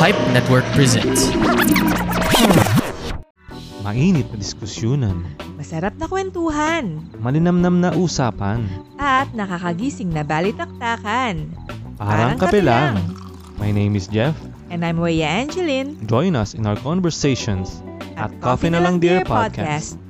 Pipe Network presents. Mainit na diskusyonan, Masarap na kwentuhan malinamnam na usapan, at nakakagising na balitaktakan. parang kape lang. My name is Jeff. And I'm Weya Angeline Join us in our conversations at Coffee na Lang Dear Podcast.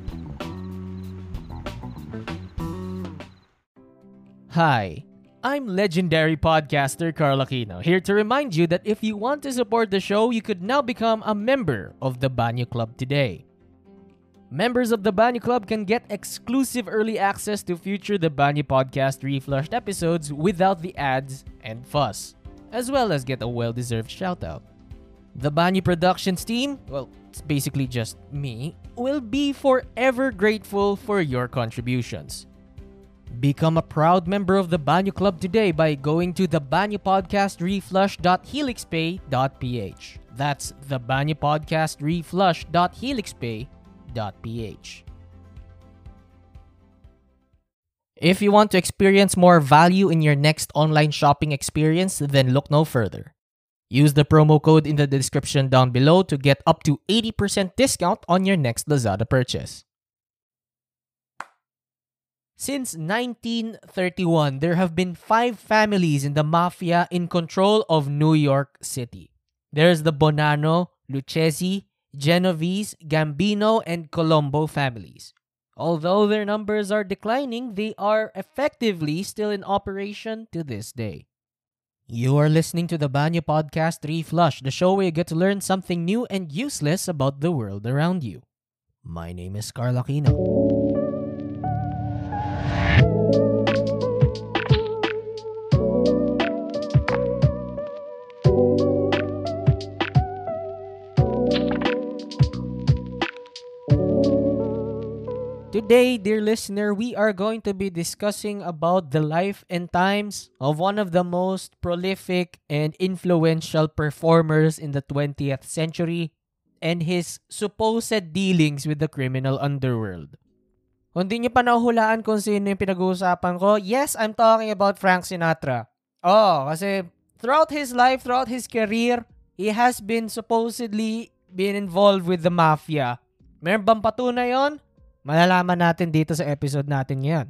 Hi, I'm legendary podcaster Carl Aquino, here to remind you that if you want to support the show, you could now become a member of the Banyo Club today. Members of the Banyo Club can get exclusive early access to future The Banyo Podcast reflushed episodes without the ads and fuss, as well as get a well-deserved shout-out. The Banyo Productions team, well, it's basically just me, will be forever grateful for your contributions. Become a proud member of the Banyo Club today by going to the Banyo Podcast Reflush.helixpay.ph. That's the Banyo Podcast Reflush.helixpay.ph. If you want to experience more value in your next online shopping experience, then look no further. Use the promo code in the description down below to get up to 80% discount on your next Lazada purchase. Since 1931, there have been five families in the mafia in control of New York City. There's the Bonanno, Lucchesi, Genovese, Gambino, and Colombo families. Although their numbers are declining, they are effectively still in operation to this day. You are listening to the Banyo Podcast Reflush, the show where you get to learn something new and useless about the world around you. My name is Carl Aquino. Today, dear listener, we are going to be discussing about the life and times of one of the most prolific and influential performers in the 20th century and his supposed dealings with the criminal underworld. Kung di nyo pa nahuhulaan kung sino yung pinag-uusapan ko, yes, I'm talking about Frank Sinatra. Oh, kasi throughout his life, throughout his career, he has been supposedly been involved with the mafia. Meron bang patunay yon? Malalaman natin dito sa episode natin ngayon.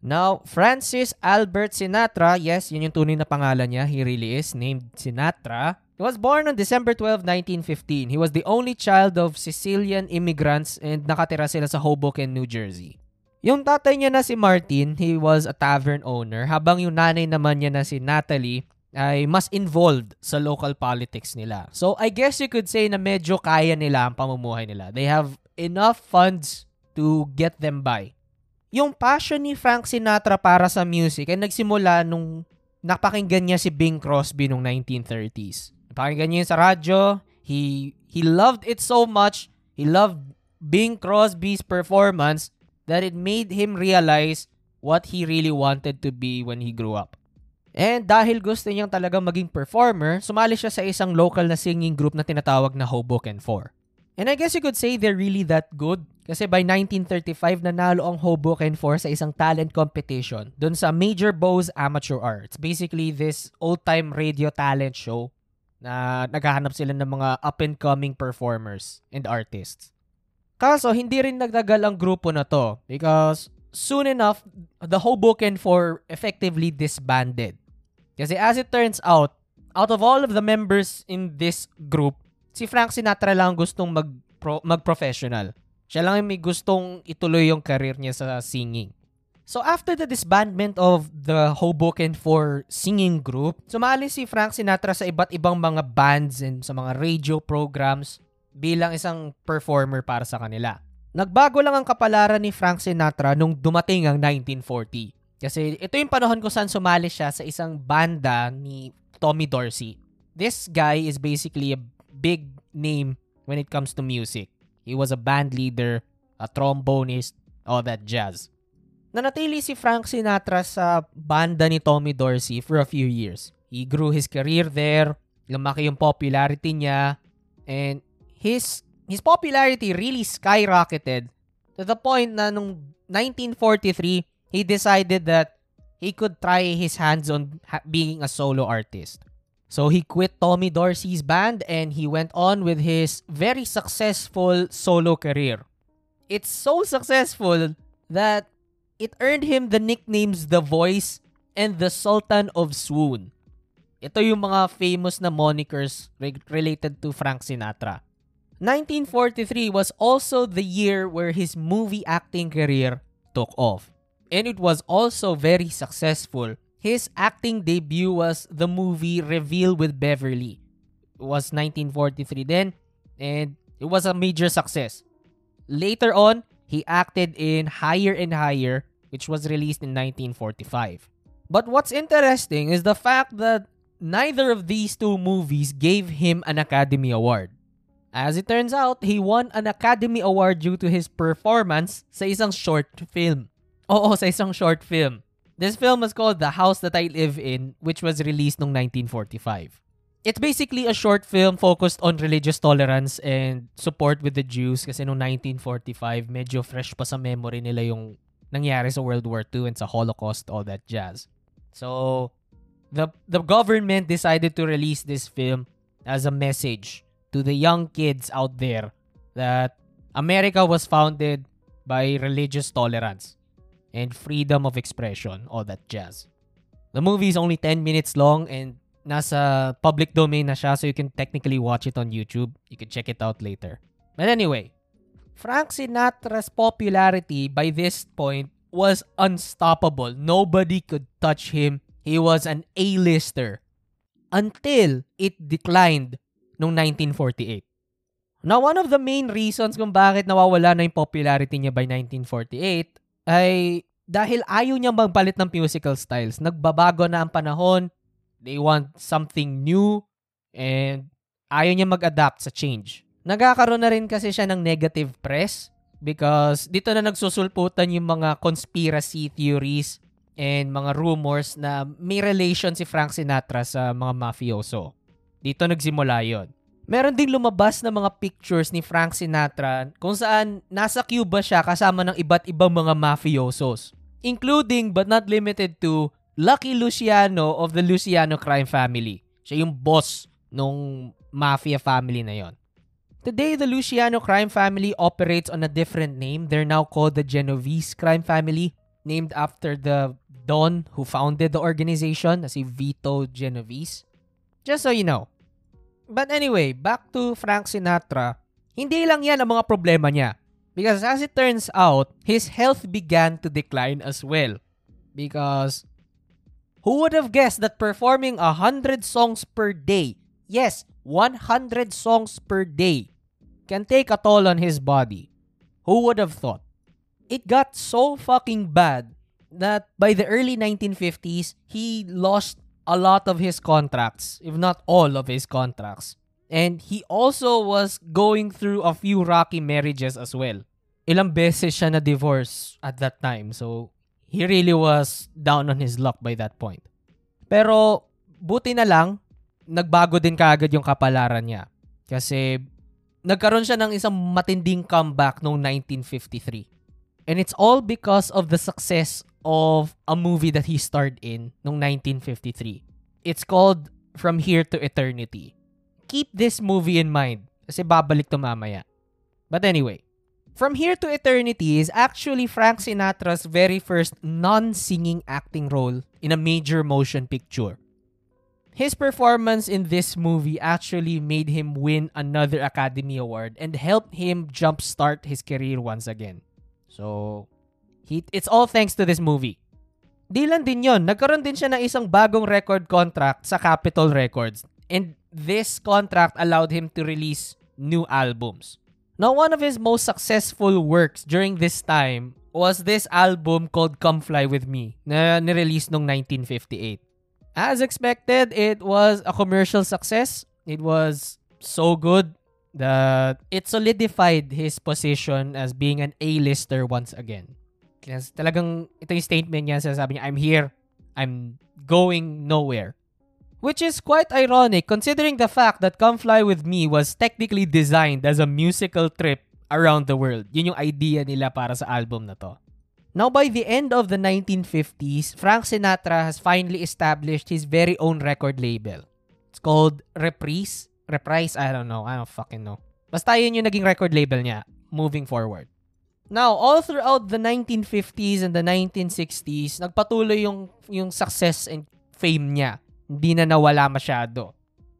Now, Francis Albert Sinatra, yes, yun yung tunay na pangalan niya. He really is named Sinatra. He was born on December 12, 1915. He was the only child of Sicilian immigrants and nakatira sila sa Hoboken, New Jersey. Yung tatay niya na si Martin, he was a tavern owner, habang yung nanay naman niya na si Natalie ay mas involved sa local politics nila. So, I guess you could say na medyo kaya nila ang pamumuhay nila. They have enough funds to get them by. Yung passion ni Frank Sinatra para sa music ay nagsimula nung napakinggan niya si Bing Crosby nung 1930s. Napakinggan niya yun sa radyo. He, he loved it so much. He loved Bing Crosby's performance that it made him realize what he really wanted to be when he grew up. And dahil gusto niyang talagang maging performer, sumali siya sa isang local na singing group na tinatawag na Hoboken 4. And I guess you could say they're really that good kasi by 1935 nanalo ang Hoboken 4 sa isang talent competition dun sa Major Bose Amateur Arts. Basically this old-time radio talent show na naghahanap sila ng mga up-and-coming performers and artists. Kaso hindi rin nagtagal ang grupo na to because soon enough the Hoboken 4 effectively disbanded. Kasi as it turns out, out of all of the members in this group, si Frank Sinatra lang gustong mag mag-professional. Siya lang yung may gustong ituloy yung career niya sa singing. So after the disbandment of the Hoboken 4 singing group, sumali si Frank Sinatra sa iba't ibang mga bands and sa mga radio programs bilang isang performer para sa kanila. Nagbago lang ang kapalaran ni Frank Sinatra nung dumating ang 1940. Kasi ito yung panahon kung saan sumali siya sa isang banda ni Tommy Dorsey. This guy is basically a big name when it comes to music. He was a band leader, a trombonist, all that jazz. Nanatili si Frank Sinatra sa banda ni Tommy Dorsey for a few years. He grew his career there, lumaki yung popularity niya, and his his popularity really skyrocketed to the point na nung 1943, he decided that he could try his hands on being a solo artist. So he quit Tommy Dorsey's band and he went on with his very successful solo career. It's so successful that it earned him the nicknames The Voice and the Sultan of Swoon. Ito yung mga famous na monikers re- related to Frank Sinatra. 1943 was also the year where his movie acting career took off. And it was also very successful. His acting debut was the movie Reveal with Beverly. It was 1943 then, and it was a major success. Later on, he acted in Higher and Higher, which was released in 1945. But what's interesting is the fact that neither of these two movies gave him an Academy Award. As it turns out, he won an Academy Award due to his performance sa isang short film. Oo, sa isang short film. This film was called The House That I Live In, which was released noong 1945. It's basically a short film focused on religious tolerance and support with the Jews kasi noong 1945, medyo fresh pa sa memory nila yung nangyari sa World War II and sa Holocaust, all that jazz. So, the the government decided to release this film as a message to the young kids out there that America was founded by religious tolerance and freedom of expression, all that jazz. The movie is only 10 minutes long and nasa public domain na siya so you can technically watch it on YouTube. You can check it out later. But anyway, Frank Sinatra's popularity by this point was unstoppable. Nobody could touch him. He was an A-lister until it declined noong 1948. Now, one of the main reasons kung bakit nawawala na yung popularity niya by 1948 ay dahil ayaw niya magpalit ng musical styles. Nagbabago na ang panahon. They want something new and ayaw niya mag-adapt sa change. Nagkakaroon na rin kasi siya ng negative press because dito na nagsusulputan yung mga conspiracy theories and mga rumors na may relation si Frank Sinatra sa mga mafioso. Dito nagsimula yon. Meron ding lumabas na mga pictures ni Frank Sinatra kung saan nasa Cuba siya kasama ng iba't ibang mga mafiosos, including but not limited to Lucky Luciano of the Luciano crime family. Siya yung boss nung mafia family na yon. Today, the Luciano crime family operates on a different name. They're now called the Genovese crime family, named after the Don who founded the organization, na si Vito Genovese. Just so you know. But anyway, back to Frank Sinatra. Hindi lang yan ang mga problema niya. Because as it turns out, his health began to decline as well. Because who would have guessed that performing 100 songs per day, yes, 100 songs per day, can take a toll on his body? Who would have thought? It got so fucking bad that by the early 1950s, he lost a lot of his contracts, if not all of his contracts. And he also was going through a few rocky marriages as well. Ilang beses siya na divorce at that time. So, he really was down on his luck by that point. Pero, buti na lang, nagbago din kaagad yung kapalaran niya. Kasi, nagkaroon siya ng isang matinding comeback noong 1953. And it's all because of the success of a movie that he starred in noong 1953. It's called From Here to Eternity. Keep this movie in mind kasi babalik to mamaya. But anyway, From Here to Eternity is actually Frank Sinatra's very first non-singing acting role in a major motion picture. His performance in this movie actually made him win another Academy Award and helped him jumpstart his career once again. So, he, it's all thanks to this movie. Di lang din yon, nagkaroon din siya ng isang bagong record contract sa Capitol Records. And this contract allowed him to release new albums. Now, one of his most successful works during this time was this album called Come Fly With Me na nirelease noong 1958. As expected, it was a commercial success. It was so good that it solidified his position as being an A-lister once again. Kasi talagang ito yung statement niya, sabi niya, I'm here, I'm going nowhere. Which is quite ironic considering the fact that Come Fly With Me was technically designed as a musical trip around the world. Yun yung idea nila para sa album na to. Now, by the end of the 1950s, Frank Sinatra has finally established his very own record label. It's called Reprise. Reprise, I don't know. I don't fucking know. Basta yun yung naging record label niya moving forward. Now, all throughout the 1950s and the 1960s, nagpatuloy yung, yung success and fame niya. Hindi na nawala masyado.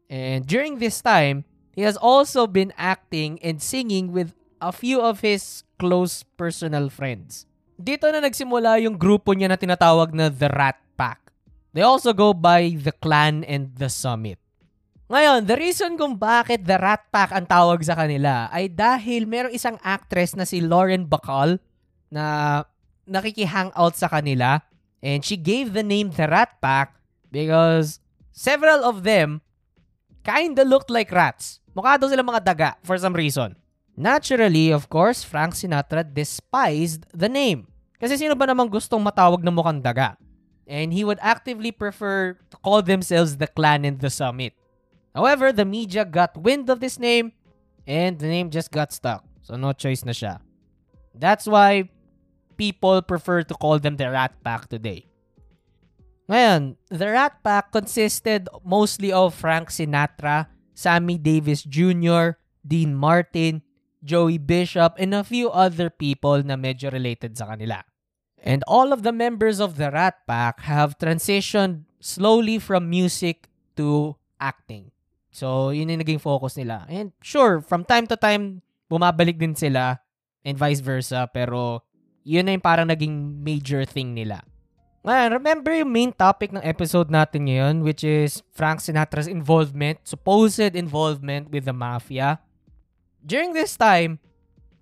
And during this time, he has also been acting and singing with a few of his close personal friends. Dito na nagsimula yung grupo niya na tinatawag na The Rat Pack. They also go by The Clan and The Summit. Ngayon, the reason kung bakit The Rat Pack ang tawag sa kanila ay dahil merong isang actress na si Lauren Bacall na nakiki-hangout sa kanila and she gave the name The Rat Pack because several of them kinda looked like rats. Mukha daw sila mga daga for some reason. Naturally, of course, Frank Sinatra despised the name. Kasi sino ba namang gustong matawag na mukhang daga? And he would actively prefer to call themselves the Clan and the Summit. However, the media got wind of this name and the name just got stuck. So no choice na siya. That's why people prefer to call them the Rat Pack today. Ngayon, the Rat Pack consisted mostly of Frank Sinatra, Sammy Davis Jr., Dean Martin, Joey Bishop, and a few other people na medyo related sa kanila. And all of the members of the Rat Pack have transitioned slowly from music to acting. So, yun yung naging focus nila. And sure, from time to time, bumabalik din sila and vice versa. Pero, yun na yung parang naging major thing nila. Ngayon, remember yung main topic ng episode natin ngayon, which is Frank Sinatra's involvement, supposed involvement with the mafia. During this time,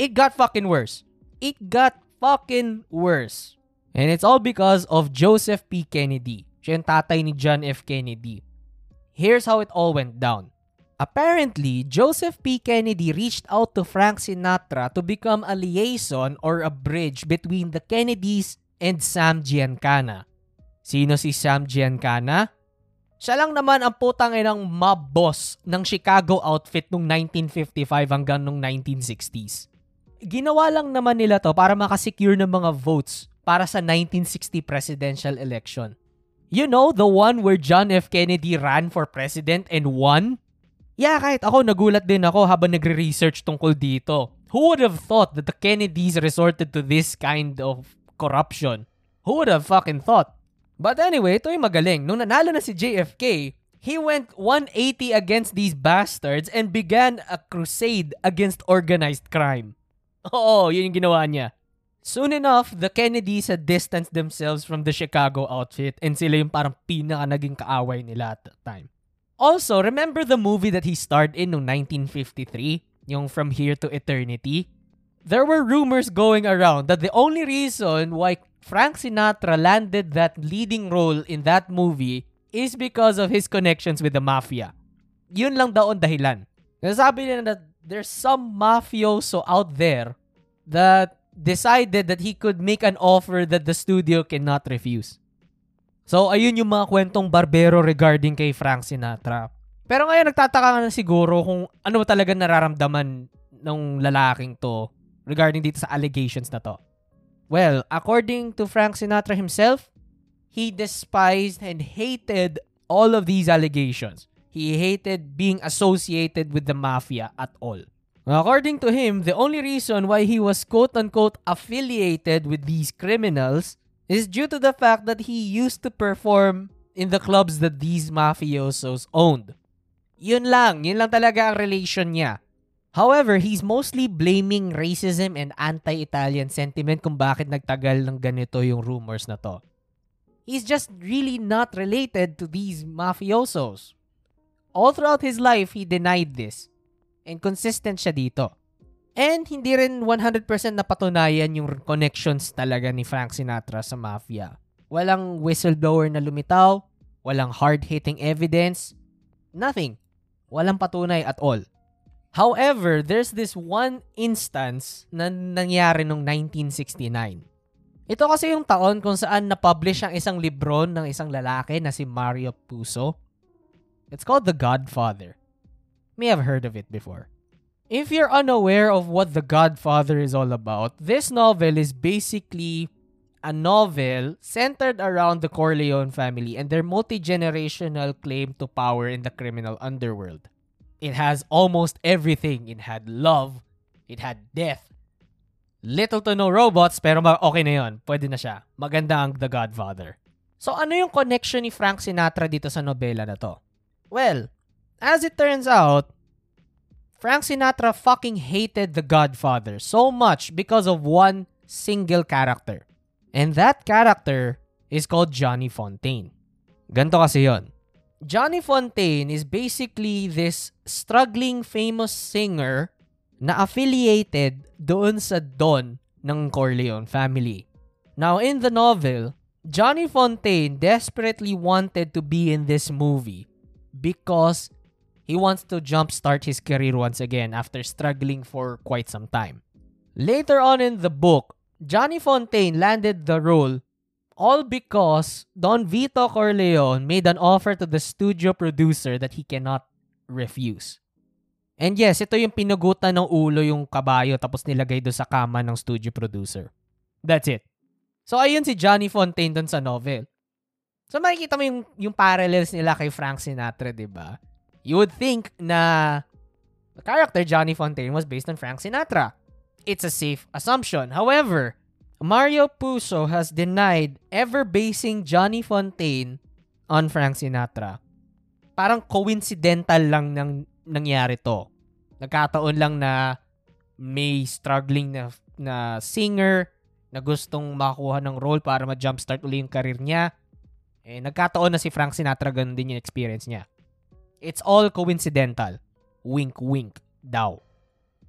it got fucking worse. It got fucking worse. And it's all because of Joseph P. Kennedy. Siya yung tatay ni John F. Kennedy. Here's how it all went down. Apparently, Joseph P. Kennedy reached out to Frank Sinatra to become a liaison or a bridge between the Kennedys and Sam Giancana. Sino si Sam Giancana? Siya lang naman ang putang inang mob boss ng Chicago outfit nung 1955 hanggang nung 1960s. Ginawa lang naman nila to para makasecure ng mga votes para sa 1960 presidential election. You know, the one where John F. Kennedy ran for president and won? Yeah, kahit ako nagulat din ako habang nagre-research tungkol dito. Who would have thought that the Kennedys resorted to this kind of corruption? Who would have fucking thought? But anyway, ito yung magaling. Nung nanalo na si JFK, he went 180 against these bastards and began a crusade against organized crime. Oo, yun yung ginawa niya. Soon enough, the Kennedys had distanced themselves from the Chicago outfit and sila yung parang pinaka naging kaaway nila at that time. Also, remember the movie that he starred in noong 1953? Yung From Here to Eternity? There were rumors going around that the only reason why Frank Sinatra landed that leading role in that movie is because of his connections with the mafia. Yun lang daw ang dahilan. Nasabi nila that there's some mafioso out there that decided that he could make an offer that the studio cannot refuse. So, ayun yung mga kwentong barbero regarding kay Frank Sinatra. Pero ngayon, nagtataka nga na siguro kung ano talaga nararamdaman ng lalaking to regarding dito sa allegations na to. Well, according to Frank Sinatra himself, he despised and hated all of these allegations. He hated being associated with the mafia at all. According to him, the only reason why he was quote unquote affiliated with these criminals is due to the fact that he used to perform in the clubs that these mafiosos owned. Yun lang, yun lang talaga ang relation niya. However, he's mostly blaming racism and anti-Italian sentiment kung bakit nagtagal ng ganito yung rumors na to. He's just really not related to these mafiosos. All throughout his life, he denied this. And consistent siya dito. And hindi rin 100% napatunayan yung connections talaga ni Frank Sinatra sa mafia. Walang whistleblower na lumitaw, walang hard-hitting evidence, nothing. Walang patunay at all. However, there's this one instance na nangyari noong 1969. Ito kasi yung taon kung saan na-publish ang isang libro ng isang lalaki na si Mario Puzo. It's called The Godfather. May have heard of it before. If you're unaware of what The Godfather is all about, this novel is basically a novel centered around the Corleone family and their multi-generational claim to power in the criminal underworld. It has almost everything. It had love, it had death, little to no robots, pero okay na yon. Pwede na siya. Maganda ang The Godfather. So ano yung connection ni Frank Sinatra dito sa nobela na to? Well, as it turns out, Frank Sinatra fucking hated The Godfather so much because of one single character. And that character is called Johnny Fontaine. Ganto kasi yon. Johnny Fontaine is basically this struggling famous singer na affiliated doon sa Don ng Corleone family. Now, in the novel, Johnny Fontaine desperately wanted to be in this movie because he wants to jumpstart his career once again after struggling for quite some time. Later on in the book, Johnny Fontaine landed the role all because Don Vito Corleone made an offer to the studio producer that he cannot refuse. And yes, ito yung pinugutan ng ulo yung kabayo tapos nilagay do sa kama ng studio producer. That's it. So ayun si Johnny Fontaine dun sa novel. So makikita mo yung, yung parallels nila kay Frank Sinatra, di ba? You would think na the character Johnny Fontaine was based on Frank Sinatra. It's a safe assumption. However, Mario Puzo has denied ever basing Johnny Fontaine on Frank Sinatra. Parang coincidental lang ng nangyari to. Nagkataon lang na may struggling na, na singer na gustong makuha ng role para ma-jumpstart uli yung career niya. Eh, nagkataon na si Frank Sinatra ganun din yung experience niya. It's all coincidental. Wink, wink daw.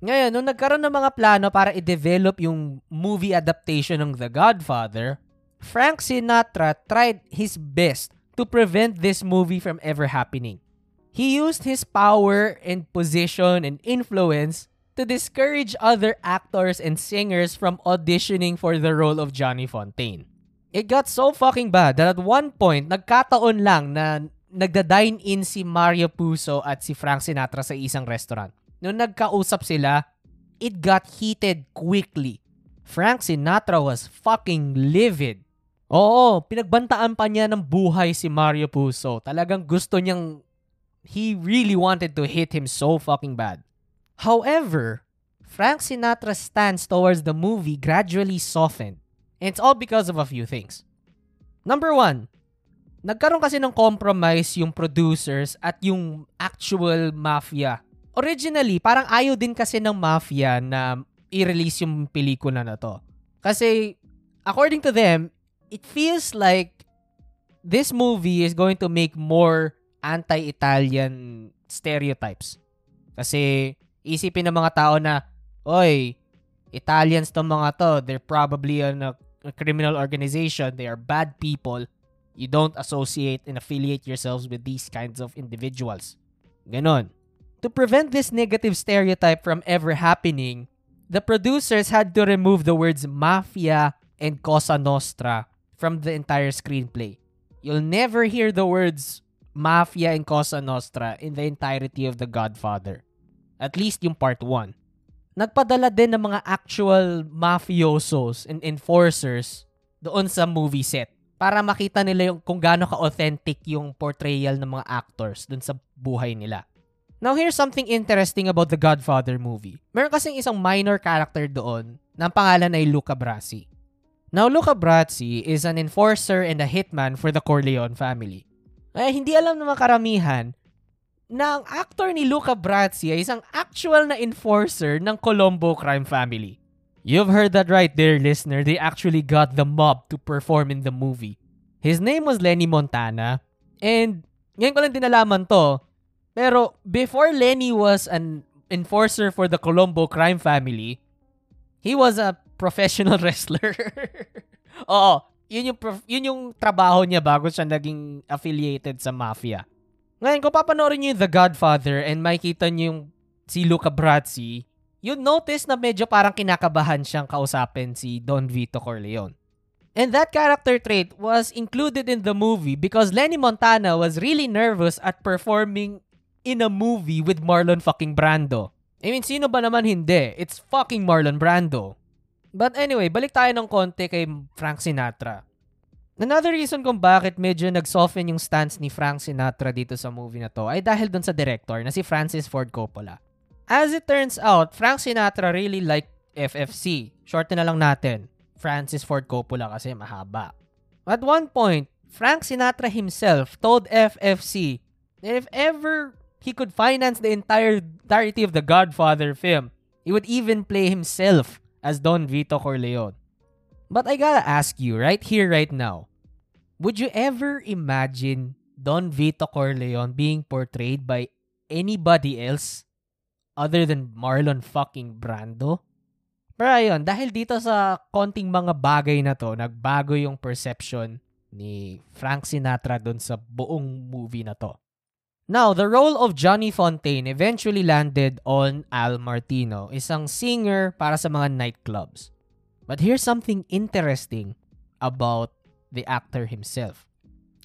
Ngayon, nung nagkaroon ng mga plano para i-develop yung movie adaptation ng The Godfather, Frank Sinatra tried his best to prevent this movie from ever happening. He used his power and position and influence to discourage other actors and singers from auditioning for the role of Johnny Fontaine. It got so fucking bad that at one point, nagkataon lang na nagda-dine in si Mario Puzo at si Frank Sinatra sa isang restaurant. Nung nagkausap sila, it got heated quickly. Frank Sinatra was fucking livid. Oo, pinagbantaan pa niya ng buhay si Mario Puzo. Talagang gusto niyang he really wanted to hit him so fucking bad. However, Frank Sinatra's stance towards the movie gradually softened. And it's all because of a few things. Number one, nagkaroon kasi ng compromise yung producers at yung actual mafia. Originally, parang ayaw din kasi ng mafia na i-release yung pelikula na to. Kasi, according to them, it feels like this movie is going to make more anti-Italian stereotypes. Kasi isipin ng mga tao na, oy, Italians tong mga to, they're probably on a, a criminal organization, they are bad people. You don't associate and affiliate yourselves with these kinds of individuals. Ganon. To prevent this negative stereotype from ever happening, the producers had to remove the words mafia and Cosa Nostra from the entire screenplay. You'll never hear the words Mafia and Cosa Nostra in the entirety of The Godfather. At least yung part 1. Nagpadala din ng mga actual mafiosos and enforcers doon sa movie set para makita nila yung kung gaano ka-authentic yung portrayal ng mga actors doon sa buhay nila. Now, here's something interesting about the Godfather movie. Meron kasing isang minor character doon na pangalan ay Luca Brasi. Now, Luca Brasi is an enforcer and a hitman for the Corleone family. Eh, hindi alam ng mga karamihan na ang actor ni Luca Brasi ay isang actual na enforcer ng Colombo crime family. You've heard that right there, listener. They actually got the mob to perform in the movie. His name was Lenny Montana. And ngayon ko lang dinalaman to. Pero before Lenny was an enforcer for the Colombo crime family, he was a professional wrestler. Oo, yun yung, prof- yun yung trabaho niya bago siya naging affiliated sa mafia. Ngayon, kung papanoorin niyo yung The Godfather and makikita niyo yung si Luca Brasi, you'd notice na medyo parang kinakabahan siyang kausapin si Don Vito Corleone. And that character trait was included in the movie because Lenny Montana was really nervous at performing in a movie with Marlon fucking Brando. I mean, sino ba naman hindi? It's fucking Marlon Brando. But anyway, balik tayo ng konti kay Frank Sinatra. Another reason kung bakit medyo nag-soften yung stance ni Frank Sinatra dito sa movie na to ay dahil dun sa director na si Francis Ford Coppola. As it turns out, Frank Sinatra really liked FFC. Short na lang natin. Francis Ford Coppola kasi mahaba. At one point, Frank Sinatra himself told FFC if ever he could finance the entire entirety of the Godfather film, he would even play himself as Don Vito Corleone. But I gotta ask you right here, right now, would you ever imagine Don Vito Corleone being portrayed by anybody else other than Marlon fucking Brando? Pero ayun, dahil dito sa konting mga bagay na to, nagbago yung perception ni Frank Sinatra dun sa buong movie na to. Now, the role of Johnny Fontaine eventually landed on Al Martino, isang singer para sa mga nightclubs. But here's something interesting about the actor himself.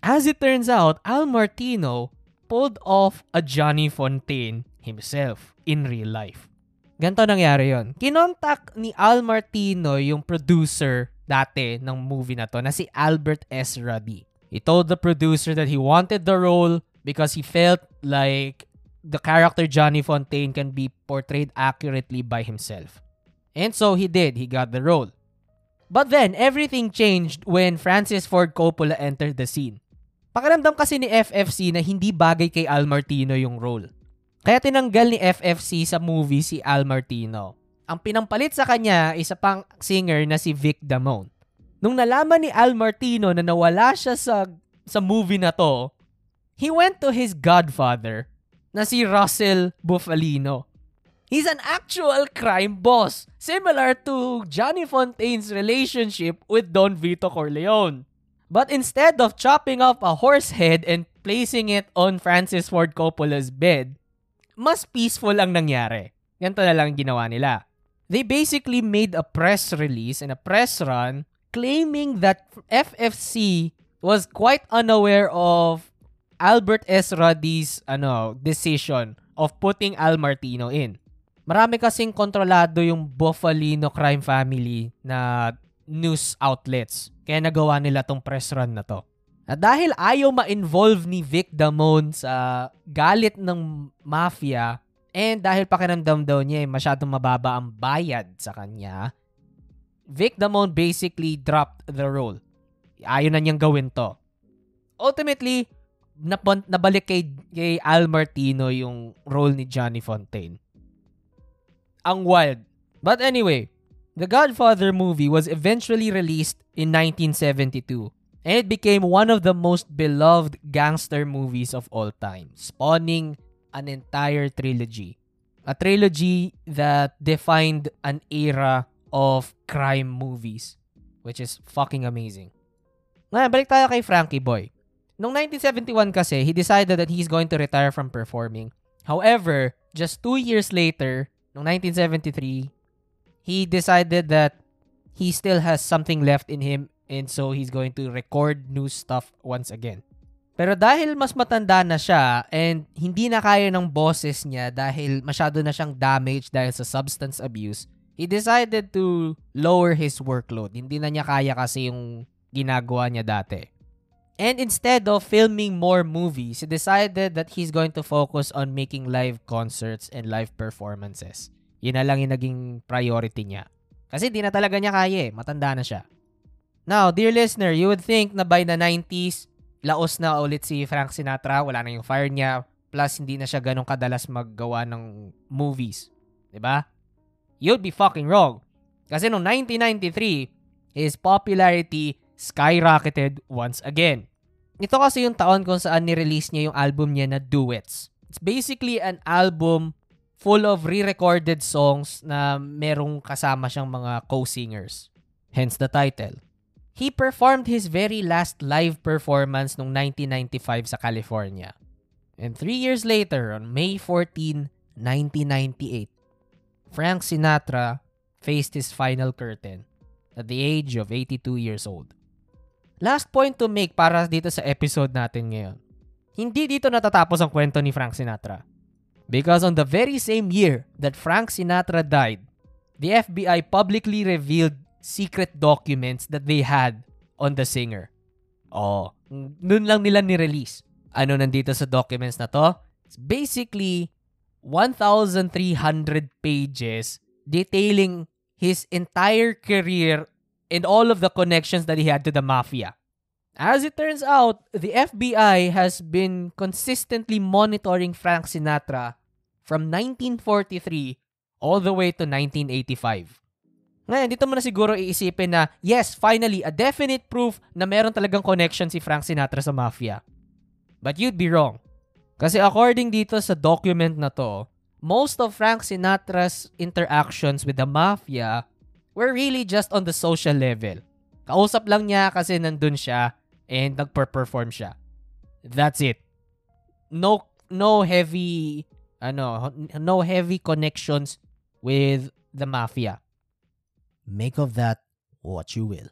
As it turns out, Al Martino pulled off a Johnny Fontaine himself in real life. Ganto nangyari yon. Kinontak ni Al Martino yung producer dati ng movie na to na si Albert S. Ruddy. He told the producer that he wanted the role because he felt like the character Johnny Fontaine can be portrayed accurately by himself. And so he did. He got the role. But then, everything changed when Francis Ford Coppola entered the scene. Pakiramdam kasi ni FFC na hindi bagay kay Al Martino yung role. Kaya tinanggal ni FFC sa movie si Al Martino. Ang pinampalit sa kanya isa pang singer na si Vic Damone. Nung nalaman ni Al Martino na nawala siya sa, sa movie na to, he went to his godfather na si Russell Bufalino. He's an actual crime boss, similar to Johnny Fontaine's relationship with Don Vito Corleone. But instead of chopping off a horse head and placing it on Francis Ford Coppola's bed, mas peaceful ang nangyari. Ganito na lang ginawa nila. They basically made a press release and a press run claiming that FFC was quite unaware of Albert S. Ruddy's ano, decision of putting Al Martino in. Marami kasing kontrolado yung Buffalino crime family na news outlets. Kaya nagawa nila tong press run na to. At dahil ayaw ma-involve ni Vic Damone sa galit ng mafia and dahil pakiramdam daw niya eh, masyadong mababa ang bayad sa kanya, Vic Damone basically dropped the role. Ayaw na niyang gawin to. Ultimately, napon- nabalik kay, kay Al Martino yung role ni Johnny Fontaine. Ang wild. But anyway, The Godfather movie was eventually released in 1972 and it became one of the most beloved gangster movies of all time, spawning an entire trilogy. A trilogy that defined an era of crime movies, which is fucking amazing. Ngayon, balik tayo kay Frankie Boy. Noong 1971 kasi, he decided that he's going to retire from performing. However, just two years later, noong 1973, he decided that he still has something left in him and so he's going to record new stuff once again. Pero dahil mas matanda na siya and hindi na kaya ng bosses niya dahil masyado na siyang damaged dahil sa substance abuse, he decided to lower his workload. Hindi na niya kaya kasi yung ginagawa niya dati. And instead of filming more movies, he decided that he's going to focus on making live concerts and live performances. Yun na lang yung naging priority niya. Kasi di na talaga niya kaya eh. Matanda na siya. Now, dear listener, you would think na by the 90s, laos na ulit si Frank Sinatra. Wala na yung fire niya. Plus, hindi na siya ganong kadalas maggawa ng movies. ba? Diba? You'd be fucking wrong. Kasi noong 1993, his popularity skyrocketed once again. Ito kasi yung taon kung saan ni-release niya yung album niya na Duets. It's basically an album full of re-recorded songs na merong kasama siyang mga co-singers. Hence the title. He performed his very last live performance noong 1995 sa California. And three years later, on May 14, 1998, Frank Sinatra faced his final curtain at the age of 82 years old. Last point to make para dito sa episode natin ngayon. Hindi dito natatapos ang kwento ni Frank Sinatra. Because on the very same year that Frank Sinatra died, the FBI publicly revealed secret documents that they had on the singer. Oh, nun lang nila ni-release. Ano nandito sa documents na to? It's basically 1,300 pages detailing his entire career and all of the connections that he had to the mafia. As it turns out, the FBI has been consistently monitoring Frank Sinatra from 1943 all the way to 1985. Ngayon, dito mo na siguro iisipin na, yes, finally, a definite proof na meron talagang connection si Frank Sinatra sa mafia. But you'd be wrong. Kasi according dito sa document na to, most of Frank Sinatra's interactions with the mafia were really just on the social level. Kausap lang niya kasi nandun siya and nagper-perform siya. That's it. No no heavy ano, no heavy connections with the mafia. Make of that what you will.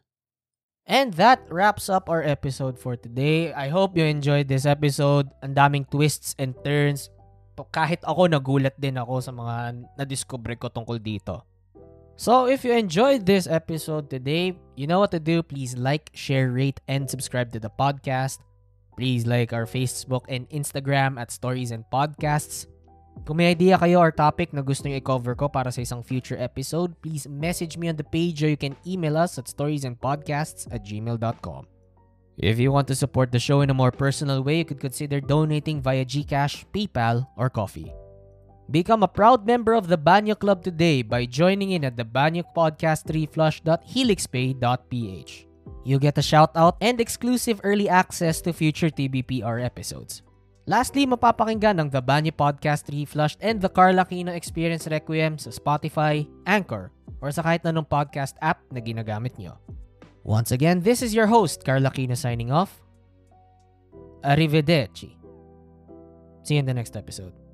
And that wraps up our episode for today. I hope you enjoyed this episode. Ang daming twists and turns. Kahit ako nagulat din ako sa mga na-discover ko tungkol dito. So if you enjoyed this episode today, you know what to do. Please like, share, rate, and subscribe to the podcast. Please like our Facebook and Instagram at Stories and Podcasts. Kung may idea kayo or topic na gusto nyo i-cover ko para sa isang future episode, please message me on the page or you can email us at storiesandpodcasts at gmail.com. If you want to support the show in a more personal way, you could consider donating via GCash, PayPal, or Coffee. Become a proud member of the Banyo Club today by joining in at the Banyo Podcast reflush.helixpay.ph. You'll get a shout out and exclusive early access to future TBPR episodes. Lastly, mapapakinggan ang The Banyo Podcast Reflushed and The Carla Aquino Experience Requiem sa Spotify, Anchor, or sa kahit anong podcast app na ginagamit nyo. Once again, this is your host, Carla Aquino signing off. Arrivederci. See you in the next episode.